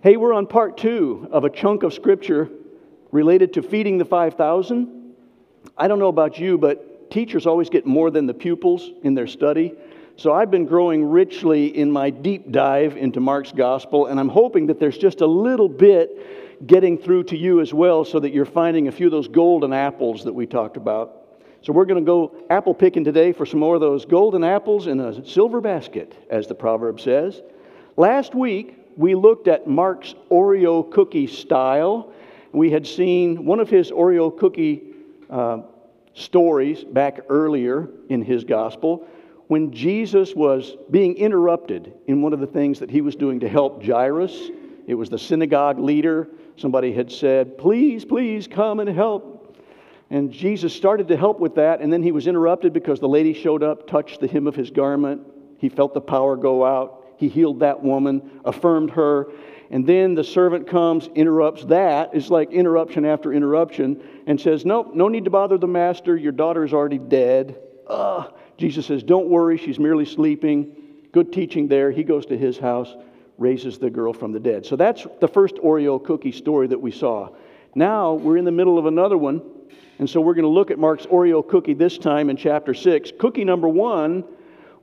Hey, we're on part two of a chunk of scripture related to feeding the 5,000. I don't know about you, but teachers always get more than the pupils in their study. So I've been growing richly in my deep dive into Mark's gospel, and I'm hoping that there's just a little bit getting through to you as well so that you're finding a few of those golden apples that we talked about. So we're going to go apple picking today for some more of those golden apples in a silver basket, as the proverb says. Last week, we looked at Mark's Oreo cookie style. We had seen one of his Oreo cookie uh, stories back earlier in his gospel when Jesus was being interrupted in one of the things that he was doing to help Jairus. It was the synagogue leader. Somebody had said, Please, please come and help. And Jesus started to help with that, and then he was interrupted because the lady showed up, touched the hem of his garment. He felt the power go out. He healed that woman, affirmed her. And then the servant comes, interrupts that. It's like interruption after interruption, and says, Nope, no need to bother the master. Your daughter is already dead. Ugh. Jesus says, Don't worry, she's merely sleeping. Good teaching there. He goes to his house, raises the girl from the dead. So that's the first Oreo cookie story that we saw. Now we're in the middle of another one, and so we're going to look at Mark's Oreo cookie this time in chapter 6. Cookie number one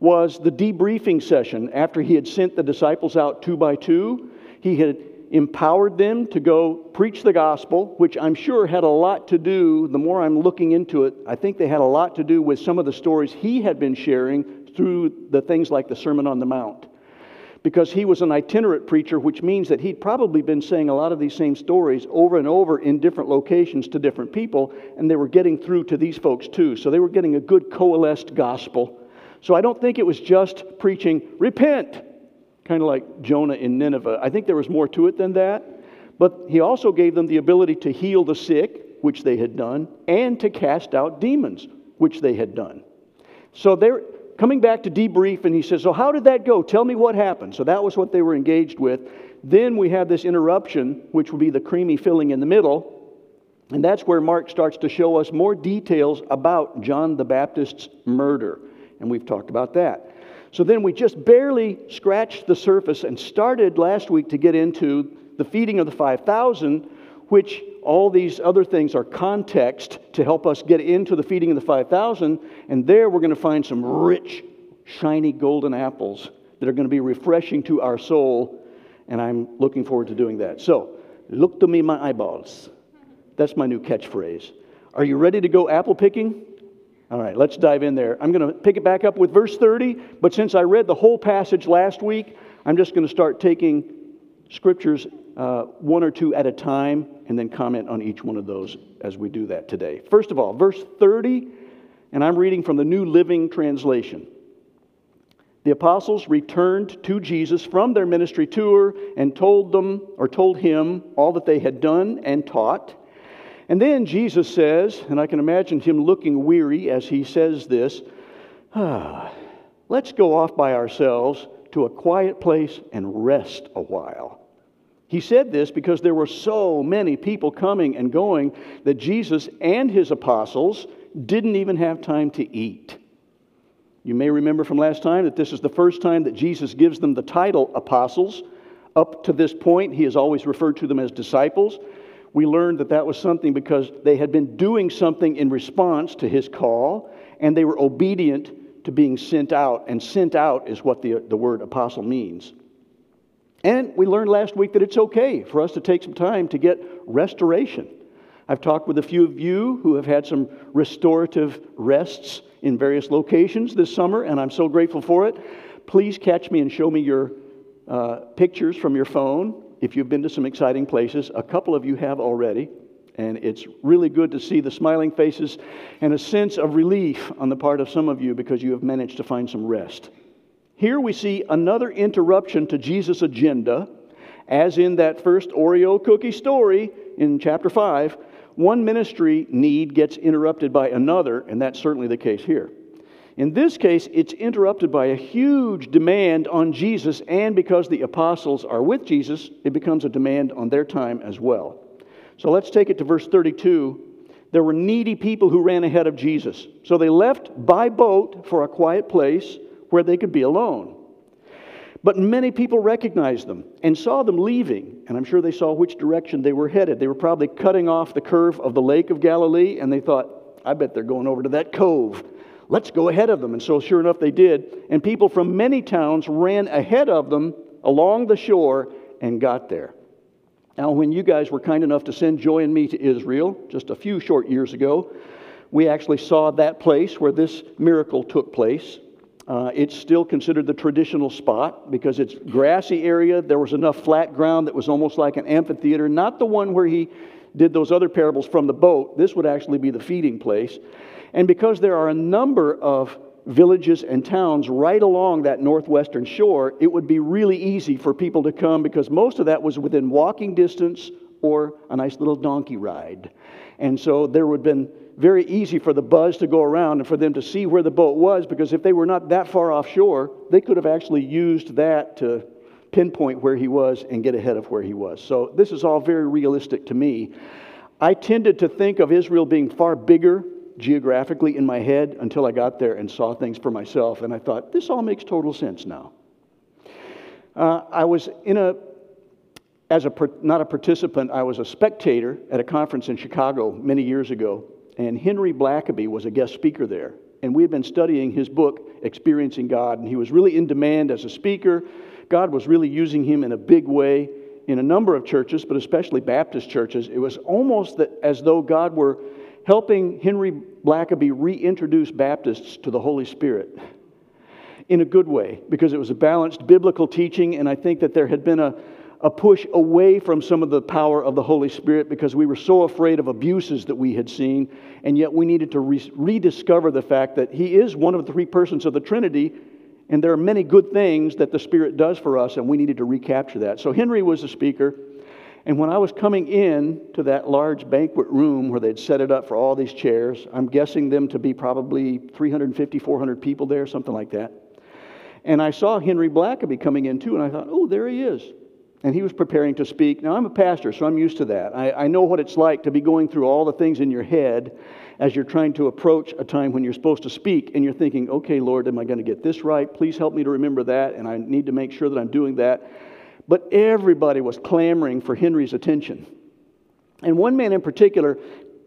was the debriefing session after he had sent the disciples out two by two. He had empowered them to go preach the gospel, which I'm sure had a lot to do, the more I'm looking into it, I think they had a lot to do with some of the stories he had been sharing through the things like the Sermon on the Mount. Because he was an itinerant preacher, which means that he'd probably been saying a lot of these same stories over and over in different locations to different people, and they were getting through to these folks too. So they were getting a good coalesced gospel so I don't think it was just preaching, repent, kind of like Jonah in Nineveh. I think there was more to it than that. But he also gave them the ability to heal the sick, which they had done, and to cast out demons, which they had done. So they're coming back to debrief, and he says, So, how did that go? Tell me what happened. So, that was what they were engaged with. Then we have this interruption, which would be the creamy filling in the middle. And that's where Mark starts to show us more details about John the Baptist's murder and we've talked about that. So then we just barely scratched the surface and started last week to get into the feeding of the 5,000, which all these other things are context to help us get into the feeding of the 5,000. And there we're going to find some rich, shiny golden apples that are going to be refreshing to our soul. And I'm looking forward to doing that. So, look to me, my eyeballs. That's my new catchphrase. Are you ready to go apple picking? All right, let's dive in there. I'm going to pick it back up with verse 30, but since I read the whole passage last week, I'm just going to start taking scriptures uh, one or two at a time and then comment on each one of those as we do that today. First of all, verse 30, and I'm reading from the New Living Translation. The apostles returned to Jesus from their ministry tour and told them or told him all that they had done and taught. And then Jesus says, and I can imagine him looking weary as he says this ah, let's go off by ourselves to a quiet place and rest a while. He said this because there were so many people coming and going that Jesus and his apostles didn't even have time to eat. You may remember from last time that this is the first time that Jesus gives them the title apostles. Up to this point, he has always referred to them as disciples we learned that that was something because they had been doing something in response to his call, and they were obedient to being sent out. And sent out is what the, the word apostle means. And we learned last week that it's okay for us to take some time to get restoration. I've talked with a few of you who have had some restorative rests in various locations this summer, and I'm so grateful for it. Please catch me and show me your uh, pictures from your phone if you've been to some exciting places. A couple of you have already. And it's really good to see the smiling faces and a sense of relief on the part of some of you because you have managed to find some rest. Here we see another interruption to Jesus' agenda, as in that first Oreo cookie story in chapter 5. One ministry need gets interrupted by another, and that's certainly the case here. In this case, it's interrupted by a huge demand on Jesus, and because the apostles are with Jesus, it becomes a demand on their time as well. So let's take it to verse 32. There were needy people who ran ahead of Jesus. So they left by boat for a quiet place where they could be alone. But many people recognized them and saw them leaving, and I'm sure they saw which direction they were headed. They were probably cutting off the curve of the Lake of Galilee, and they thought, I bet they're going over to that cove. Let's go ahead of them. And so, sure enough, they did. And people from many towns ran ahead of them along the shore and got there. Now, when you guys were kind enough to send Joy and me to Israel just a few short years ago, we actually saw that place where this miracle took place. Uh, it's still considered the traditional spot because it's grassy area. There was enough flat ground that was almost like an amphitheater, not the one where he did those other parables from the boat. This would actually be the feeding place. And because there are a number of villages and towns right along that northwestern shore, it would be really easy for people to come because most of that was within walking distance or a nice little donkey ride. And so there would have been very easy for the buzz to go around and for them to see where the boat was because if they were not that far offshore, they could have actually used that to pinpoint where he was and get ahead of where he was. So this is all very realistic to me. I tended to think of Israel being far bigger geographically in my head until I got there and saw things for myself, and I thought, this all makes total sense now. Uh, I was in a, as a, not a participant, I was a spectator at a conference in Chicago many years ago, and Henry Blackaby was a guest speaker there. And we had been studying his book, Experiencing God, and he was really in demand as a speaker. God was really using him in a big way in a number of churches, but especially Baptist churches. It was almost that, as though God were helping Henry Blackaby reintroduce Baptists to the Holy Spirit in a good way because it was a balanced biblical teaching, and I think that there had been a, a push away from some of the power of the Holy Spirit because we were so afraid of abuses that we had seen, and yet we needed to re- rediscover the fact that He is one of the three persons of the Trinity, and there are many good things that the Spirit does for us, and we needed to recapture that. So Henry was the speaker, and when I was coming in to that large banquet room where they'd set it up for all these chairs, I'm guessing them to be probably 350, 400 people there, something like that. And I saw Henry Blackaby coming in too, and I thought, oh, there he is and he was preparing to speak. Now, I'm a pastor, so I'm used to that. I, I, know what it's like to be going through all the things in your head as you're trying to approach a time when you're supposed to speak, and you're thinking, okay, Lord, am I going to get this right? Please help me to remember that, and I need to make sure that I'm doing that. But everybody was clamoring for Henry's attention. And one man in particular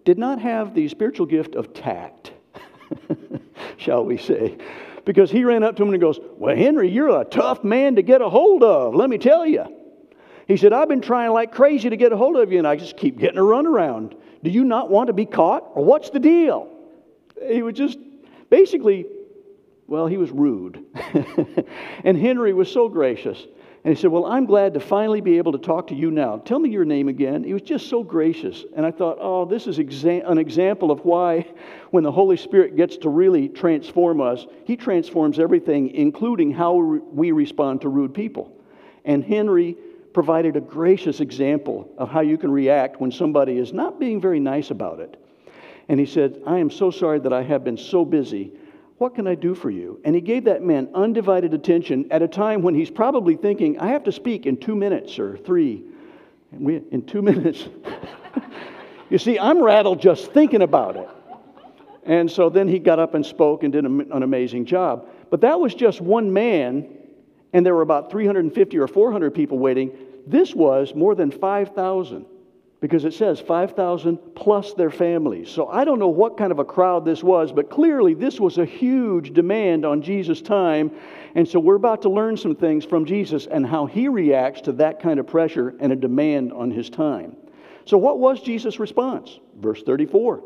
did not have the spiritual gift of tact, shall we say. Because he ran up to him and goes, Well, Henry, you're a tough man to get a hold of, let me tell you. He said, I've been trying like crazy to get a hold of you, and I just keep getting a runaround. Do you not want to be caught, or what's the deal? He was just basically, well, he was rude. and Henry was so gracious. And he said, Well, I'm glad to finally be able to talk to you now. Tell me your name again. He was just so gracious. And I thought, Oh, this is exa- an example of why, when the Holy Spirit gets to really transform us, He transforms everything, including how we respond to rude people. And Henry provided a gracious example of how you can react when somebody is not being very nice about it. And he said, I am so sorry that I have been so busy. What can I do for you? And he gave that man undivided attention at a time when he's probably thinking, I have to speak in two minutes or three. And we, in two minutes. you see, I'm rattled just thinking about it. And so then he got up and spoke and did an amazing job. But that was just one man, and there were about 350 or 400 people waiting. This was more than 5,000 because it says 5,000 plus their families. So I don't know what kind of a crowd this was, but clearly this was a huge demand on Jesus' time. And so we're about to learn some things from Jesus and how he reacts to that kind of pressure and a demand on his time. So, what was Jesus' response? Verse 34.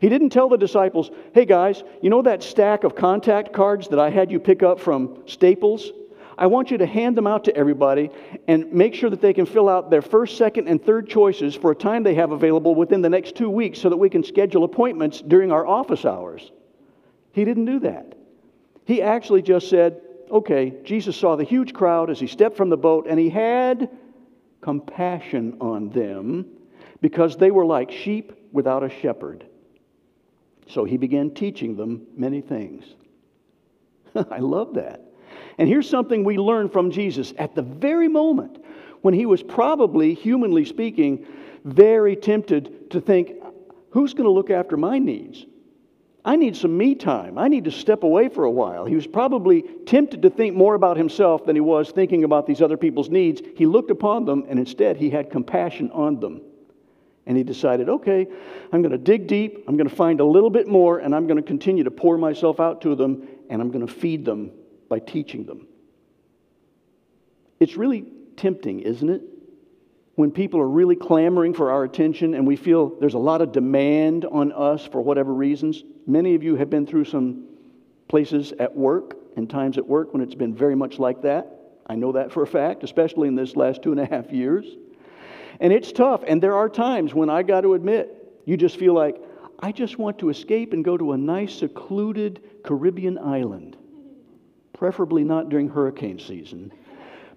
He didn't tell the disciples, hey guys, you know that stack of contact cards that I had you pick up from Staples? I want you to hand them out to everybody and make sure that they can fill out their first, second, and third choices for a time they have available within the next two weeks so that we can schedule appointments during our office hours. He didn't do that. He actually just said, okay, Jesus saw the huge crowd as he stepped from the boat and he had compassion on them because they were like sheep without a shepherd. So he began teaching them many things. I love that. And here's something we learn from Jesus at the very moment when he was probably, humanly speaking, very tempted to think, who's going to look after my needs? I need some me time. I need to step away for a while. He was probably tempted to think more about himself than he was thinking about these other people's needs. He looked upon them, and instead, he had compassion on them. And he decided, okay, I'm going to dig deep, I'm going to find a little bit more, and I'm going to continue to pour myself out to them, and I'm going to feed them by teaching them. It's really tempting, isn't it? when people are really clamoring for our attention and we feel there's a lot of demand on us for whatever reasons. Many of you have been through some places at work and times at work when it's been very much like that. I know that for a fact, especially in this last two and a half years. And it's tough. And there are times when I got to admit, you just feel like, I just want to escape and go to a nice, secluded Caribbean island, preferably not during hurricane season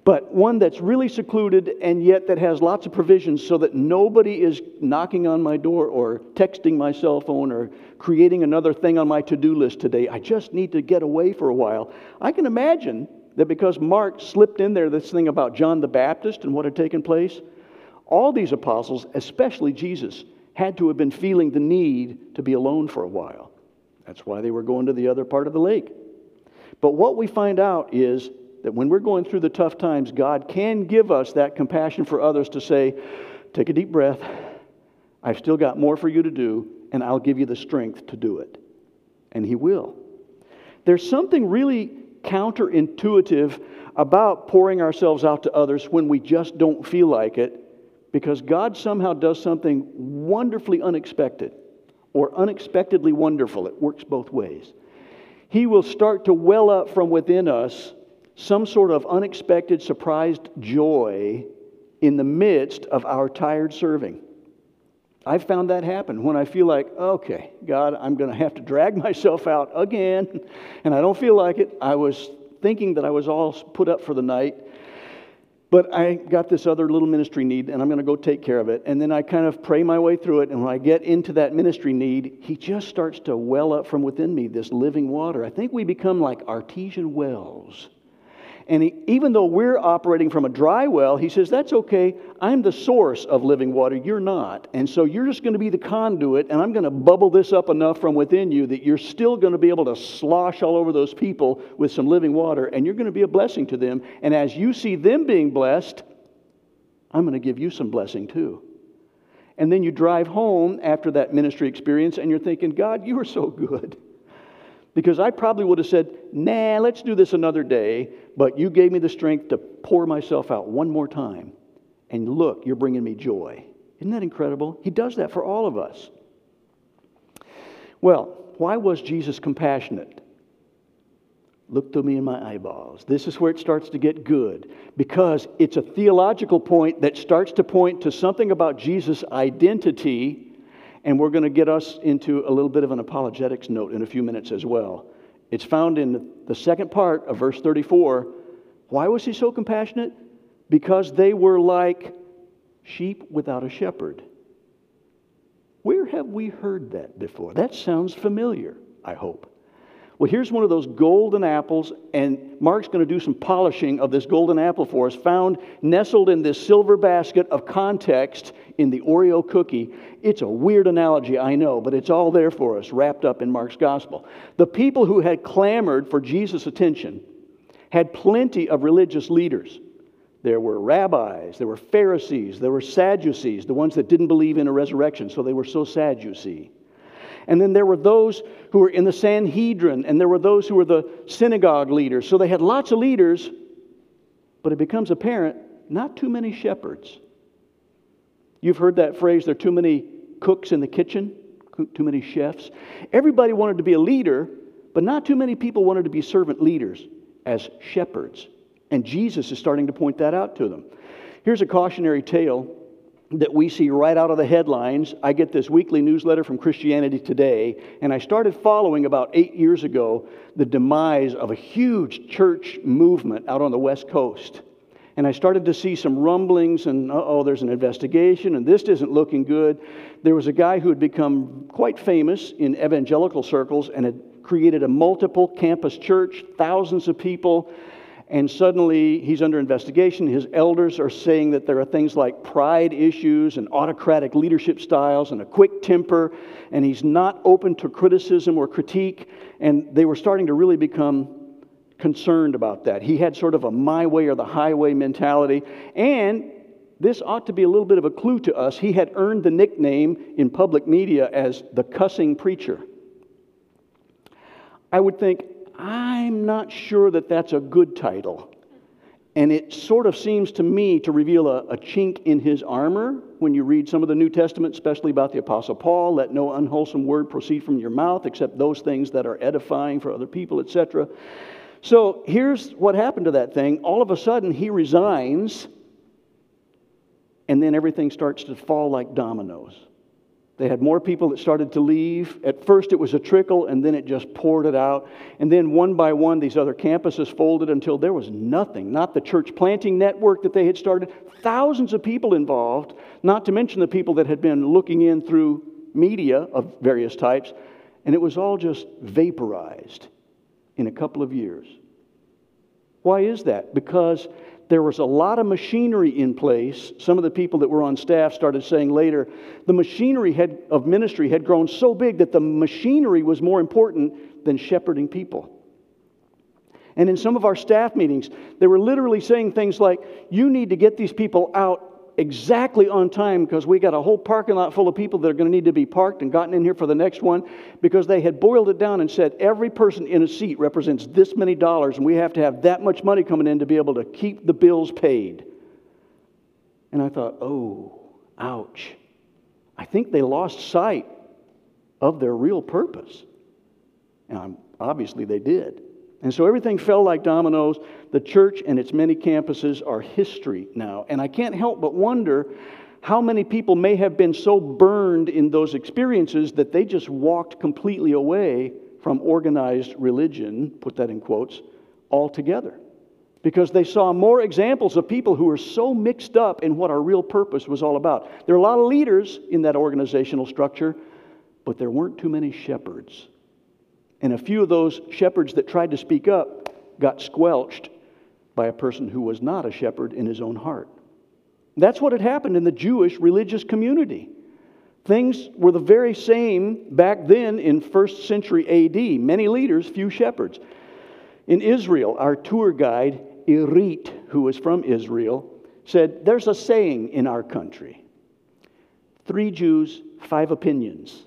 but one that's really secluded and yet that has lots of provisions so that nobody is knocking on my door or texting my cell phone or creating another thing on my to do list today. I just need to get away for a while. I can imagine that because Mark slipped in there this thing about John the Baptist and what had taken place, all these apostles, especially Jesus, had to have been feeling the need to be alone for a while. That's why they were going to the other part of the lake. But what we find out is that when we're going through the tough times, God can give us that compassion for others to say, take a deep breath. I've still got more for you to do, and I'll give you the strength to do it. And He will. There's something really counterintuitive about pouring ourselves out to others when we just don't feel like it because God somehow does something wonderfully unexpected or unexpectedly wonderful. It works both ways. He will start to well up from within us some sort of unexpected, surprised joy in the midst of our tired serving. I've found that happen when I feel like, okay, God, I'm going to have to drag myself out again, and I don't feel like it. I was thinking that I was all put up for the night, but I got this other little ministry need, and I'm going to go take care of it. And then I kind of pray my way through it, and when I get into that ministry need, He just starts to well up from within me, this living water. I think we become like artesian wells and he, even though we're operating from a dry well, he says, That's okay. I'm the source of living water. You're not. And so you're just going to be the conduit, and I'm going to bubble this up enough from within you that you're still going to be able to slosh all over those people with some living water, and you're going to be a blessing to them. And as you see them being blessed, I'm going to give you some blessing too. And then you drive home after that ministry experience, and you're thinking, God, you are so good. Because I probably would have said, nah, let's do this another day, but you gave me the strength to pour myself out one more time. And look, you're bringing me joy. Isn't that incredible? He does that for all of us. Well, why was Jesus compassionate? Look to me in my eyeballs. This is where it starts to get good because it's a theological point that starts to point to something about Jesus' identity and we're going to get us into a little bit of an apologetics note in a few minutes as well. It's found in the second part of verse 34. Why was he so compassionate? Because they were like sheep without a shepherd. Where have we heard that before? That sounds familiar, I hope. Well, here's one of those golden apples, and Mark's going to do some polishing of this golden apple for us, found nestled in this silver basket of context in the Oreo cookie. It's a weird analogy, I know, but it's all there for us, wrapped up in Mark's gospel. The people who had clamored for Jesus' attention had plenty of religious leaders. There were rabbis, there were Pharisees, there were Sadducees, the ones that didn't believe in a resurrection, so they were so sad, you see. And then there were those who were in the Sanhedrin, and there were those who were the synagogue leaders. So they had lots of leaders, but it becomes apparent not too many shepherds. You've heard that phrase there are too many cooks in the kitchen, too many chefs. Everybody wanted to be a leader, but not too many people wanted to be servant leaders as shepherds. And Jesus is starting to point that out to them. Here's a cautionary tale that we see right out of the headlines. I get this weekly newsletter from Christianity Today, and I started following about eight years ago the demise of a huge church movement out on the West Coast. And I started to see some rumblings, and oh, there's an investigation, and this isn't looking good. There was a guy who had become quite famous in evangelical circles and had created a multiple campus church, thousands of people and suddenly he's under investigation. His elders are saying that there are things like pride issues and autocratic leadership styles and a quick temper, and he's not open to criticism or critique. And they were starting to really become concerned about that. He had sort of a my way or the highway mentality. And this ought to be a little bit of a clue to us. He had earned the nickname in public media as the cussing preacher. I would think, I'm not sure that that's a good title. And it sort of seems to me to reveal a, a, chink in his armor when you read some of the New Testament, especially about the Apostle Paul. Let no unwholesome word proceed from your mouth except those things that are edifying for other people, etc. So here's what happened to that thing. All of a sudden, he resigns, and then everything starts to fall like dominoes. They had more people that started to leave. At first, it was a trickle, and then it just poured it out. And then, one by one, these other campuses folded until there was nothing. Not the church planting network that they had started, thousands of people involved, not to mention the people that had been looking in through media of various types. And it was all just vaporized in a couple of years. Why is that? Because there was a lot of machinery in place. Some of the people that were on staff started saying later the machinery had, of ministry had grown so big that the machinery was more important than shepherding people. And in some of our staff meetings, they were literally saying things like, You need to get these people out exactly on time because we got a whole parking lot full of people that are going to need to be parked and gotten in here for the next one because they had boiled it down and said every person in a seat represents this many dollars and we have to have that much money coming in to be able to keep the bills paid. And I thought, oh, ouch. I think they lost sight of their real purpose. And obviously they did. And so everything fell like dominoes. The church and its many campuses are history now. And I can't help but wonder how many people may have been so burned in those experiences that they just walked completely away from organized religion, put that in quotes, altogether. Because they saw more examples of people who were so mixed up in what our real purpose was all about. There are a lot of leaders in that organizational structure, but there weren't too many shepherds. And a few of those shepherds that tried to speak up got squelched by a person who was not a shepherd in his own heart. That's what had happened in the Jewish religious community. Things were the very same back then in first century AD. Many leaders, few shepherds. In Israel, our tour guide, Irit, who was from Israel, said, There's a saying in our country three Jews, five opinions.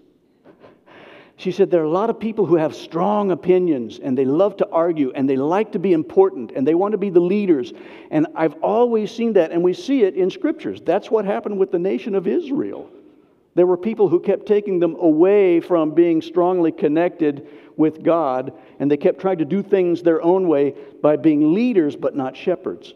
She said, There are a lot of people who have strong opinions and they love to argue and they like to be important and they want to be the leaders. And I've always seen that, and we see it in scriptures. That's what happened with the nation of Israel. There were people who kept taking them away from being strongly connected with God, and they kept trying to do things their own way by being leaders but not shepherds.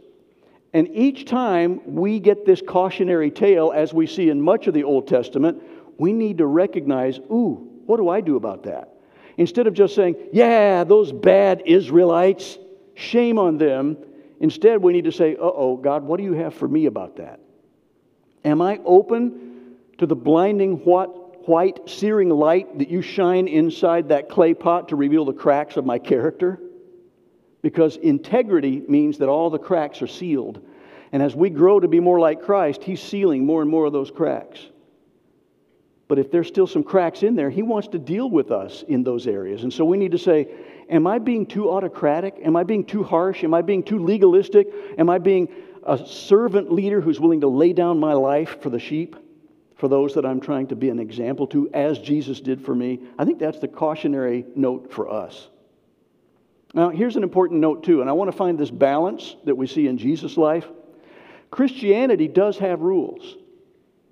And each time we get this cautionary tale, as we see in much of the Old Testament, we need to recognize ooh, what do I do about that? Instead of just saying, yeah, those bad Israelites, shame on them, instead we need to say, uh oh, God, what do you have for me about that? Am I open to the blinding white, searing light that you shine inside that clay pot to reveal the cracks of my character? Because integrity means that all the cracks are sealed. And as we grow to be more like Christ, He's sealing more and more of those cracks. But if there's still some cracks in there, he wants to deal with us in those areas. And so we need to say, Am I being too autocratic? Am I being too harsh? Am I being too legalistic? Am I being a servant leader who's willing to lay down my life for the sheep, for those that I'm trying to be an example to, as Jesus did for me? I think that's the cautionary note for us. Now, here's an important note, too, and I want to find this balance that we see in Jesus' life. Christianity does have rules.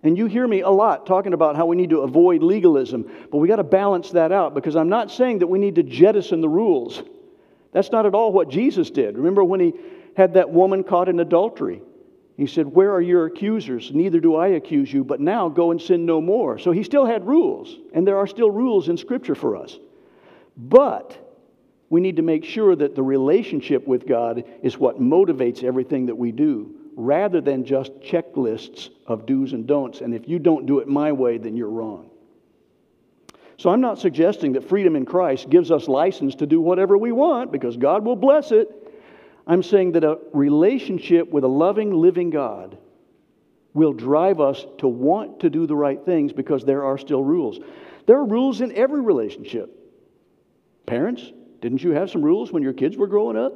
And you hear me a lot talking about how we need to avoid legalism, but we got to balance that out because I'm not saying that we need to jettison the rules. That's not at all what Jesus did. Remember when he had that woman caught in adultery? He said, Where are your accusers? Neither do I accuse you, but now go and sin no more. So he still had rules, and there are still rules in Scripture for us. But we need to make sure that the relationship with God is what motivates everything that we do rather than just checklists of do's and don'ts. And if you don't do it my way, then you're wrong. So I'm not suggesting that freedom in Christ gives us license to do whatever we want because God will bless it. I'm saying that a relationship with a loving, living God will drive us to want to do the right things because there are still rules. There are rules in every relationship. Parents, didn't you have some rules when your kids were growing up?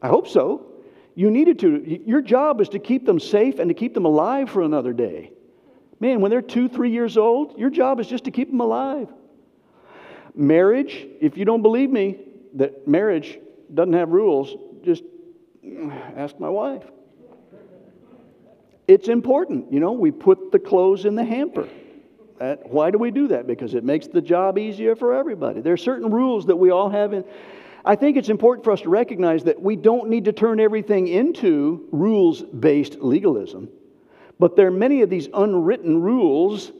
I hope so. You needed to. Your job is to keep them safe and to keep them alive for another day. Man, when they're two, three years old, your job is just to keep them alive. Marriage, if you don't believe me that marriage doesn't have rules, just ask my wife. It's important. You know, we put the clothes in the hamper. That, why do we do that? Because it makes the job easier for everybody. There are certain rules that we all have in. I think it's important for us to recognize that we don't need to turn everything into rules based legalism. But there are many of these unwritten rules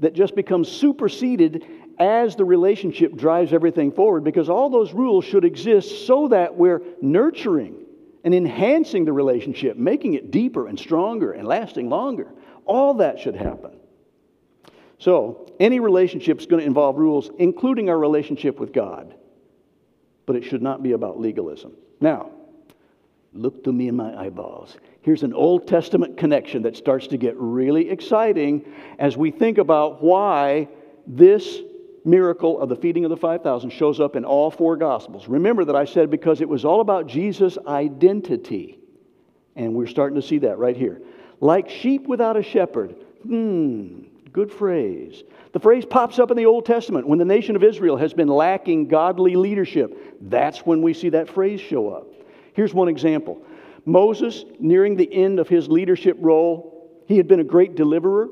that just become superseded as the relationship drives everything forward because all those rules should exist so that we're nurturing and enhancing the relationship, making it deeper and stronger and lasting longer. All that should happen. So, any relationship is going to involve rules, including our relationship with God. But it should not be about legalism. Now, look to me in my eyeballs. Here's an Old Testament connection that starts to get really exciting as we think about why this miracle of the feeding of the 5,000 shows up in all four Gospels. Remember that I said because it was all about Jesus' identity. And we're starting to see that right here. Like sheep without a shepherd. Hmm, good phrase. The phrase pops up in the Old Testament when the nation of Israel has been lacking godly leadership. That's when we see that phrase show up. Here's one example Moses, nearing the end of his leadership role, he had been a great deliverer.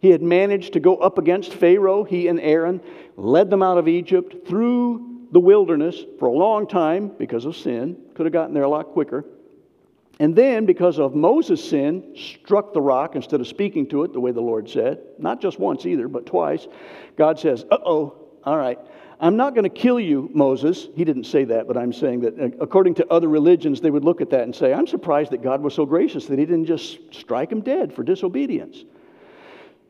He had managed to go up against Pharaoh, he and Aaron, led them out of Egypt through the wilderness for a long time because of sin. Could have gotten there a lot quicker. And then, because of Moses' sin, struck the rock instead of speaking to it the way the Lord said. Not just once either, but twice. God says, Uh oh, all right. I'm not going to kill you, Moses. He didn't say that, but I'm saying that uh, according to other religions, they would look at that and say, I'm surprised that God was so gracious that he didn't just strike him dead for disobedience.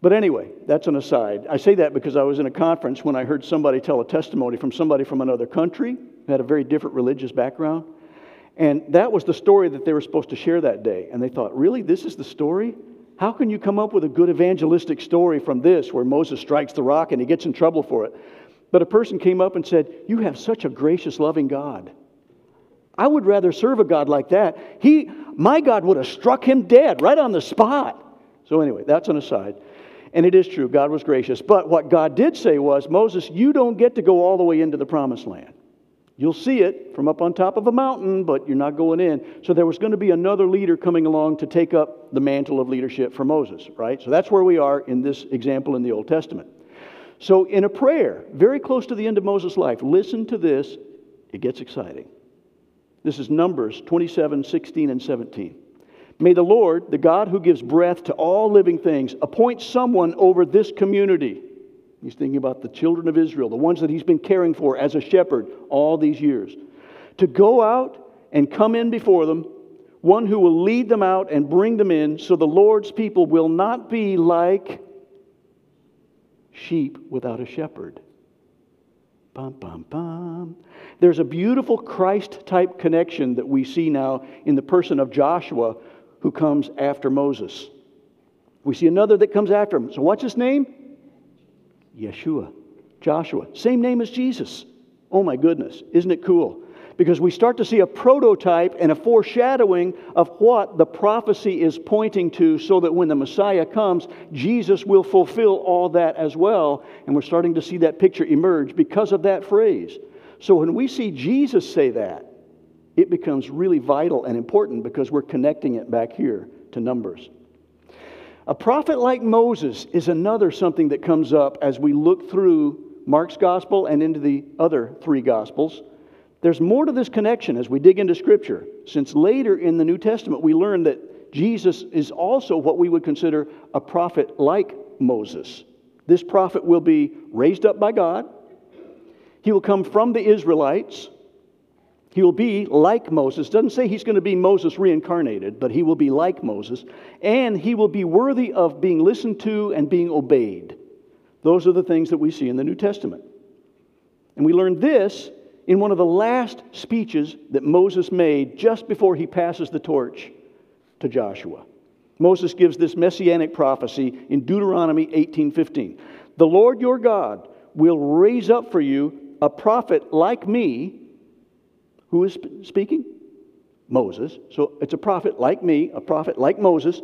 But anyway, that's an aside. I say that because I was in a conference when I heard somebody tell a testimony from somebody from another country who had a very different religious background. And that was the story that they were supposed to share that day. And they thought, really? This is the story? How can you come up with a good evangelistic story from this where Moses strikes the rock and he gets in trouble for it? But a person came up and said, You have such a gracious, loving God. I would rather serve a God like that. He, my God would have struck him dead right on the spot. So, anyway, that's an aside. And it is true, God was gracious. But what God did say was, Moses, you don't get to go all the way into the promised land. You'll see it from up on top of a mountain, but you're not going in. So there was going to be another leader coming along to take up the mantle of leadership for Moses, right? So that's where we are in this example in the Old Testament. So, in a prayer, very close to the end of Moses' life, listen to this. It gets exciting. This is Numbers 27, 16, and 17. May the Lord, the God who gives breath to all living things, appoint someone over this community He's thinking about the children of Israel, the ones that he's been caring for as a shepherd all these years. To go out and come in before them, one who will lead them out and bring them in, so the Lord's people will not be like sheep without a shepherd. Bum, bum, bum. There's a beautiful Christ type connection that we see now in the person of Joshua who comes after Moses. We see another that comes after him. So, what's his name? Yeshua, Joshua, same name as Jesus. Oh my goodness, isn't it cool? Because we start to see a prototype and a foreshadowing of what the prophecy is pointing to, so that when the Messiah comes, Jesus will fulfill all that as well. And we're starting to see that picture emerge because of that phrase. So when we see Jesus say that, it becomes really vital and important because we're connecting it back here to Numbers. A prophet like Moses is another something that comes up as we look through Mark's gospel and into the other three gospels. There's more to this connection as we dig into Scripture, since later in the New Testament we learn that Jesus is also what we would consider a prophet like Moses. This prophet will be raised up by God, he will come from the Israelites, he will be like Moses. Doesn't say he's going to be Moses reincarnated, but he will be like Moses. And he will be worthy of being listened to and being obeyed. Those are the things that we see in the New Testament. And we learn this in one of the last speeches that Moses made just before he passes the torch to Joshua. Moses gives this messianic prophecy in Deuteronomy 18:15. The Lord your God will raise up for you a prophet like me. Who is speaking? Moses. So it's a prophet like me, a prophet like Moses,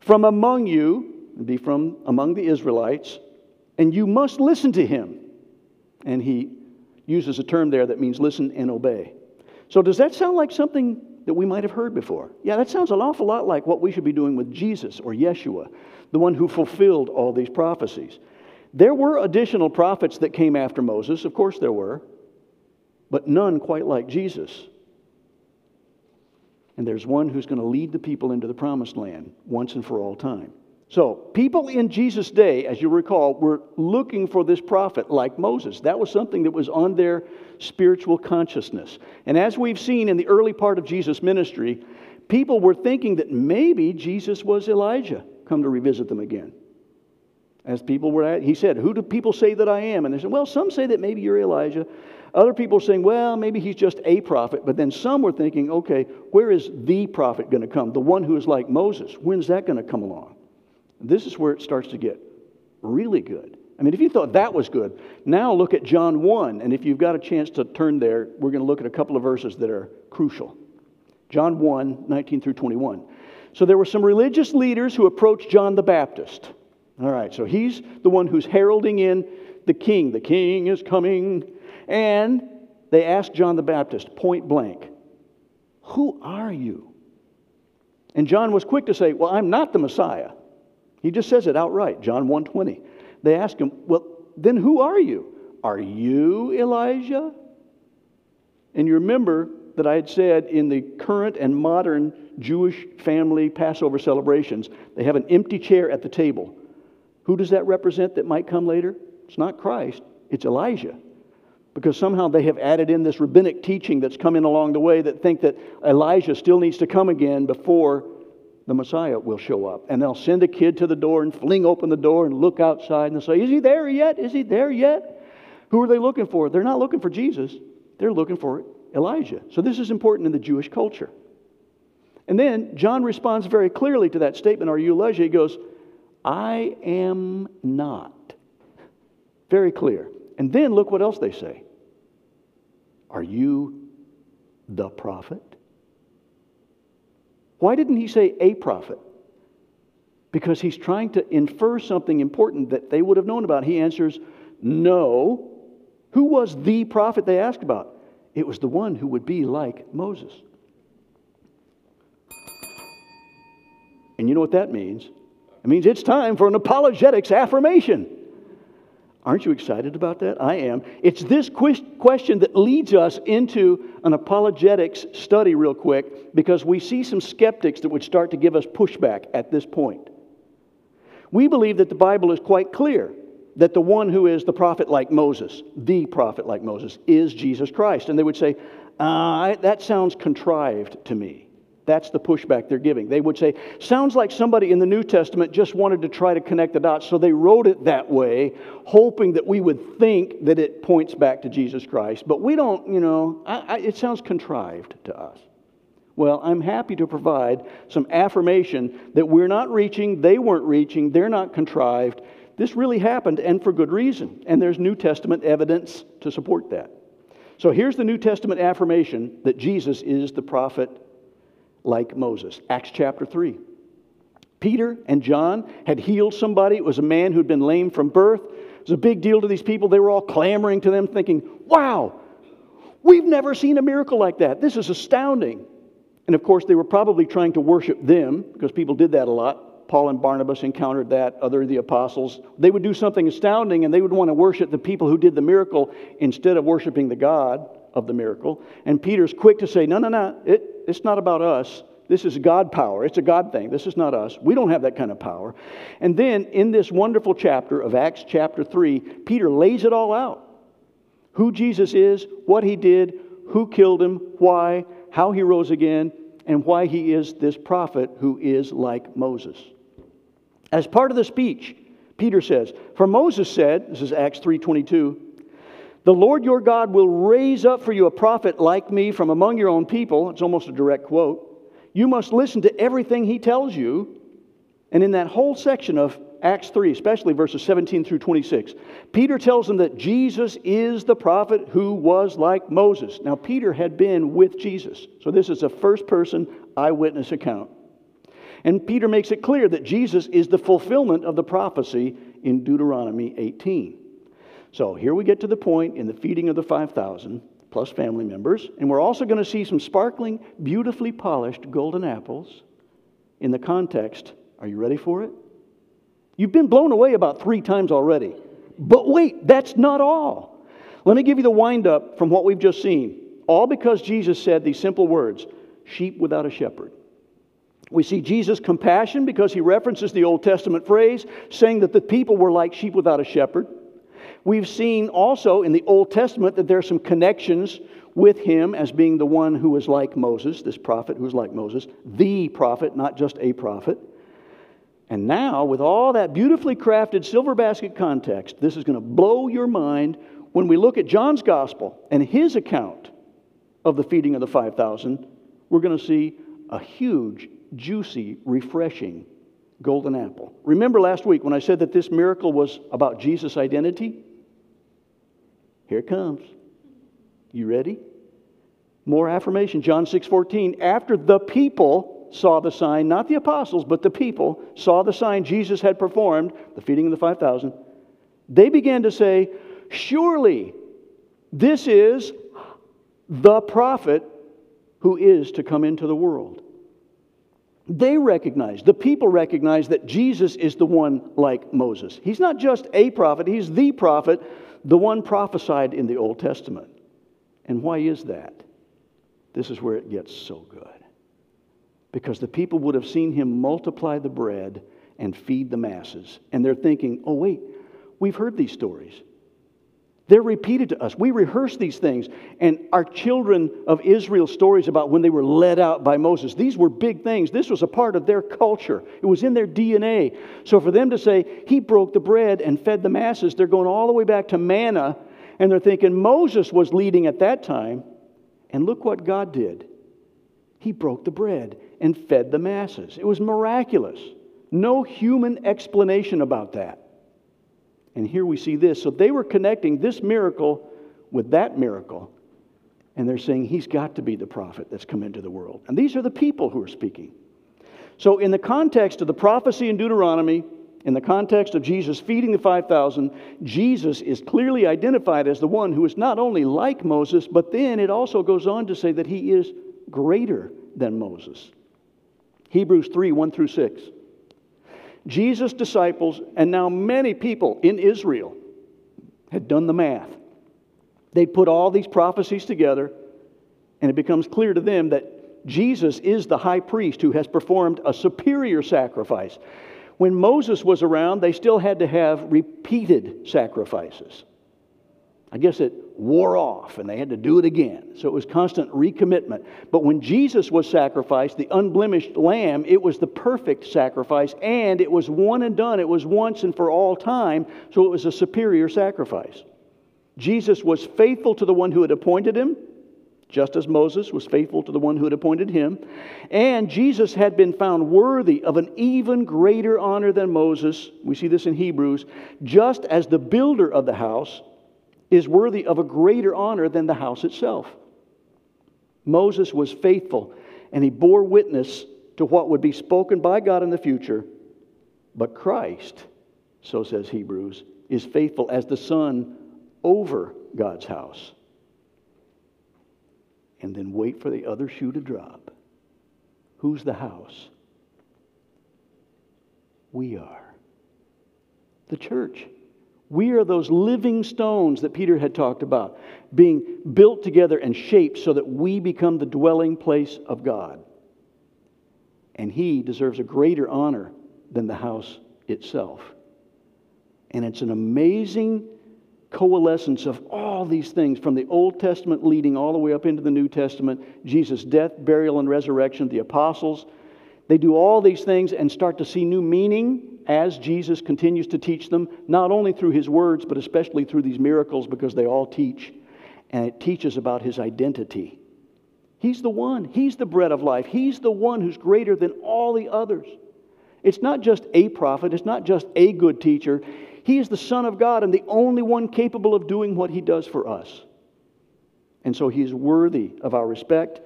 from among you, be from among the Israelites, and you must listen to him. And he uses a term there that means listen and obey. So does that sound like something that we might have heard before? Yeah, that sounds an awful lot like what we should be doing with Jesus or Yeshua, the one who fulfilled all these prophecies. There were additional prophets that came after Moses, of course there were, but none quite like Jesus. And there's one who's going to lead the people into the promised land once and for all time. So, people in Jesus' day, as you recall, were looking for this prophet like Moses. That was something that was on their spiritual consciousness. And as we've seen in the early part of Jesus' ministry, people were thinking that maybe Jesus was Elijah come to revisit them again. As people were at, he said, Who do people say that I am? And they said, Well, some say that maybe you're Elijah. Other people are saying, Well, maybe he's just a prophet. But then some were thinking, Okay, where is the prophet going to come? The one who is like Moses. When's that going to come along? This is where it starts to get really good. I mean, if you thought that was good, now look at John 1. And if you've got a chance to turn there, we're going to look at a couple of verses that are crucial. John 1, 19 through 21. So there were some religious leaders who approached John the Baptist. All right, so he's the one who's heralding in the king. The king is coming. And they ask John the Baptist point blank, Who are you? And John was quick to say, Well, I'm not the Messiah. He just says it outright, John 1:20. They ask him, "Well, then who are you? Are you Elijah?" And you remember that I had said in the current and modern Jewish family Passover celebrations, they have an empty chair at the table. Who does that represent that might come later? It's not Christ, it's Elijah. Because somehow they have added in this rabbinic teaching that's come in along the way that think that Elijah still needs to come again before the Messiah will show up. And they'll send a kid to the door and fling open the door and look outside and say, Is he there yet? Is he there yet? Who are they looking for? They're not looking for Jesus, they're looking for Elijah. So this is important in the Jewish culture. And then John responds very clearly to that statement, Are you Elijah? He goes, I am not. Very clear. And then look what else they say. Are you the prophet? Why didn't he say a prophet? Because he's trying to infer something important that they would have known about. He answers, No. Who was the prophet they asked about? It was the one who would be like Moses. And you know what that means? It means it's time for an apologetics affirmation. Aren't you excited about that? I am. It's this question that leads us into an apologetics study, real quick, because we see some skeptics that would start to give us pushback at this point. We believe that the Bible is quite clear that the one who is the prophet like Moses, the prophet like Moses, is Jesus Christ. And they would say, uh, that sounds contrived to me. That's the pushback they're giving. They would say, sounds like somebody in the New Testament just wanted to try to connect the dots, so they wrote it that way, hoping that we would think that it points back to Jesus Christ. But we don't, you know, I, I, it sounds contrived to us. Well, I'm happy to provide some affirmation that we're not reaching, they weren't reaching, they're not contrived. This really happened, and for good reason. And there's New Testament evidence to support that. So here's the New Testament affirmation that Jesus is the prophet like Moses. Acts chapter 3. Peter and John had healed somebody. It was a man who'd been lame from birth. It was a big deal to these people. They were all clamoring to them, thinking, wow, we've never seen a miracle like that. This is astounding. And of course, they were probably trying to worship them because people did that a lot. Paul and Barnabas encountered that, other the apostles. They would do something astounding and they would want to worship the people who did the miracle instead of worshiping the God of the miracle. And Peter's quick to say, No, no, no, it, it's not about us. This is God power. It's a God thing. This is not us. We don't have that kind of power. And then in this wonderful chapter of Acts, chapter 3, Peter lays it all out who Jesus is, what he did, who killed him, why, how he rose again, and why he is this prophet who is like Moses. As part of the speech, Peter says, For Moses said, this is Acts 3:22, The Lord your God will raise up for you a prophet like me from among your own people. It's almost a direct quote. You must listen to everything he tells you. And in that whole section of Acts 3, especially verses 17 through 26, Peter tells them that Jesus is the prophet who was like Moses. Now, Peter had been with Jesus, so this is a first person eyewitness account. And Peter makes it clear that Jesus is the fulfillment of the prophecy in Deuteronomy 18. So here we get to the point in the feeding of the 5,000 plus family members, and we're also going to see some sparkling, beautifully polished golden apples in the context. Are you ready for it? You've been blown away about three times already. But wait, that's not all. Let me give you the wind up from what we've just seen. All because Jesus said these simple words sheep without a shepherd. We see Jesus' compassion because he references the Old Testament phrase saying that the people were like sheep without a shepherd. We've seen also in the Old Testament that there are some connections with him as being the one who was like Moses, this prophet who was like Moses, the prophet, not just a prophet. And now, with all that beautifully crafted silver basket context, this is going to blow your mind when we look at John's gospel and his account of the feeding of the 5,000. We're going to see a huge, juicy, refreshing golden apple. Remember last week when I said that this miracle was about Jesus' identity? Here it comes. You ready? More affirmation. John 6 14. After the people saw the sign, not the apostles, but the people saw the sign Jesus had performed, the feeding of the 5,000, they began to say, Surely this is the prophet who is to come into the world. They recognize, the people recognize that Jesus is the one like Moses. He's not just a prophet, he's the prophet the one prophesied in the Old Testament. And why is that? This is where it gets so good. Because the people would have seen him multiply the bread and feed the masses. And they're thinking, oh, wait, we've heard these stories. They're repeated to us. We rehearse these things. And our children of Israel stories about when they were led out by Moses, these were big things. This was a part of their culture, it was in their DNA. So for them to say, He broke the bread and fed the masses, they're going all the way back to manna. And they're thinking Moses was leading at that time. And look what God did. He broke the bread and fed the masses. It was miraculous. No human explanation about that. And here we see this. So they were connecting this miracle with that miracle. And they're saying he's got to be the prophet that's come into the world. And these are the people who are speaking. So, in the context of the prophecy in Deuteronomy, in the context of Jesus feeding the 5,000, Jesus is clearly identified as the one who is not only like Moses, but then it also goes on to say that he is greater than Moses. Hebrews 3 1 through 6. Jesus' disciples, and now many people in Israel, had done the math. They'd put all these prophecies together, and it becomes clear to them that Jesus is the high priest who has performed a superior sacrifice. When Moses was around, they still had to have repeated sacrifices. I guess it wore off and they had to do it again. So it was constant recommitment. But when Jesus was sacrificed, the unblemished lamb, it was the perfect sacrifice and it was one and done. It was once and for all time. So it was a superior sacrifice. Jesus was faithful to the one who had appointed him, just as Moses was faithful to the one who had appointed him. And Jesus had been found worthy of an even greater honor than Moses. We see this in Hebrews, just as the builder of the house is worthy of a greater honor than the house itself. Moses was faithful and he bore witness to what would be spoken by God in the future. But Christ, so says Hebrews, is faithful as the Son over God's house. And then wait for the other shoe to drop. Who's the house? We are. The church. We are those living stones that Peter had talked about, being built together and shaped so that we become the dwelling place of God. And he deserves a greater honor than the house itself. And it's an amazing coalescence of all these things from the Old Testament leading all the way up into the New Testament Jesus' death, burial, and resurrection, the apostles. They do all these things and start to see new meaning as Jesus continues to teach them, not only through his words, but especially through these miracles, because they all teach. And it teaches about his identity. He's the one, he's the bread of life, he's the one who's greater than all the others. It's not just a prophet, it's not just a good teacher. He is the Son of God and the only one capable of doing what he does for us. And so he is worthy of our respect.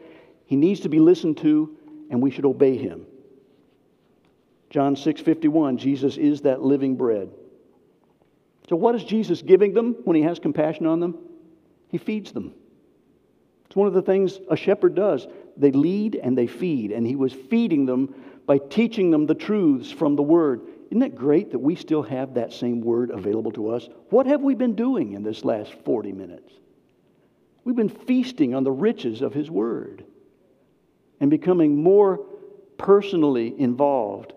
He needs to be listened to, and we should obey him. John 6 51, Jesus is that living bread. So, what is Jesus giving them when he has compassion on them? He feeds them. It's one of the things a shepherd does. They lead and they feed, and he was feeding them by teaching them the truths from the Word. Isn't it great that we still have that same Word available to us? What have we been doing in this last 40 minutes? We've been feasting on the riches of His Word and becoming more personally involved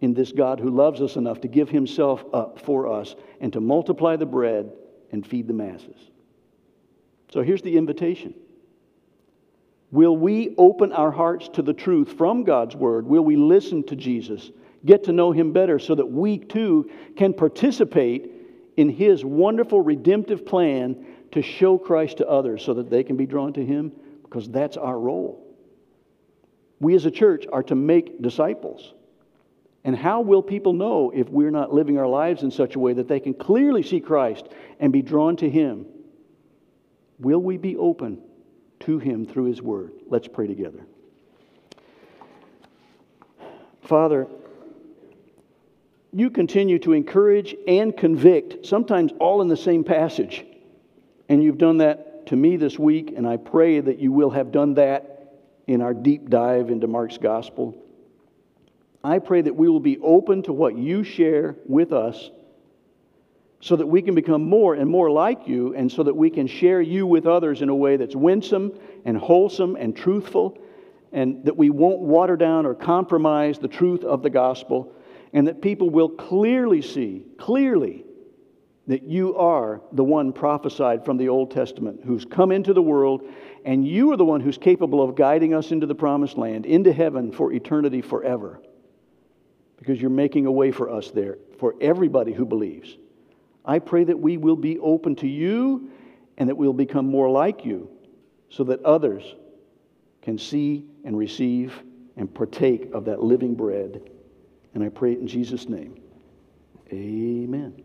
in this God who loves us enough to give Himself up for us and to multiply the bread and feed the masses. So here's the invitation Will we open our hearts to the truth from God's Word? Will we listen to Jesus, get to know Him better so that we too can participate in His wonderful redemptive plan to show Christ to others so that they can be drawn to Him? Because that's our role. We as a church are to make disciples. And how will people know if we're not living our lives in such a way that they can clearly see Christ and be drawn to Him? Will we be open to Him through His Word. Let's pray together. Father, you continue to encourage and convict, sometimes all in the same passage. And you've done that to me this week, and I pray that you will have done that in our deep dive into Mark's gospel. I pray that we will be open to what you share with us so that we can become more and more like you, and so that we can share you with others in a way that's winsome and wholesome and truthful, and that we won't water down or compromise the truth of the gospel, and that people will clearly see, clearly, that you are the one prophesied from the Old Testament who's come into the world, and you are the one who's capable of guiding us into the promised land, into heaven for eternity forever. Because you're making a way for us there, for everybody who believes. I pray that we will be open to you and that we'll become more like you so that others can see and receive and partake of that living bread. And I pray it in Jesus' name. Amen.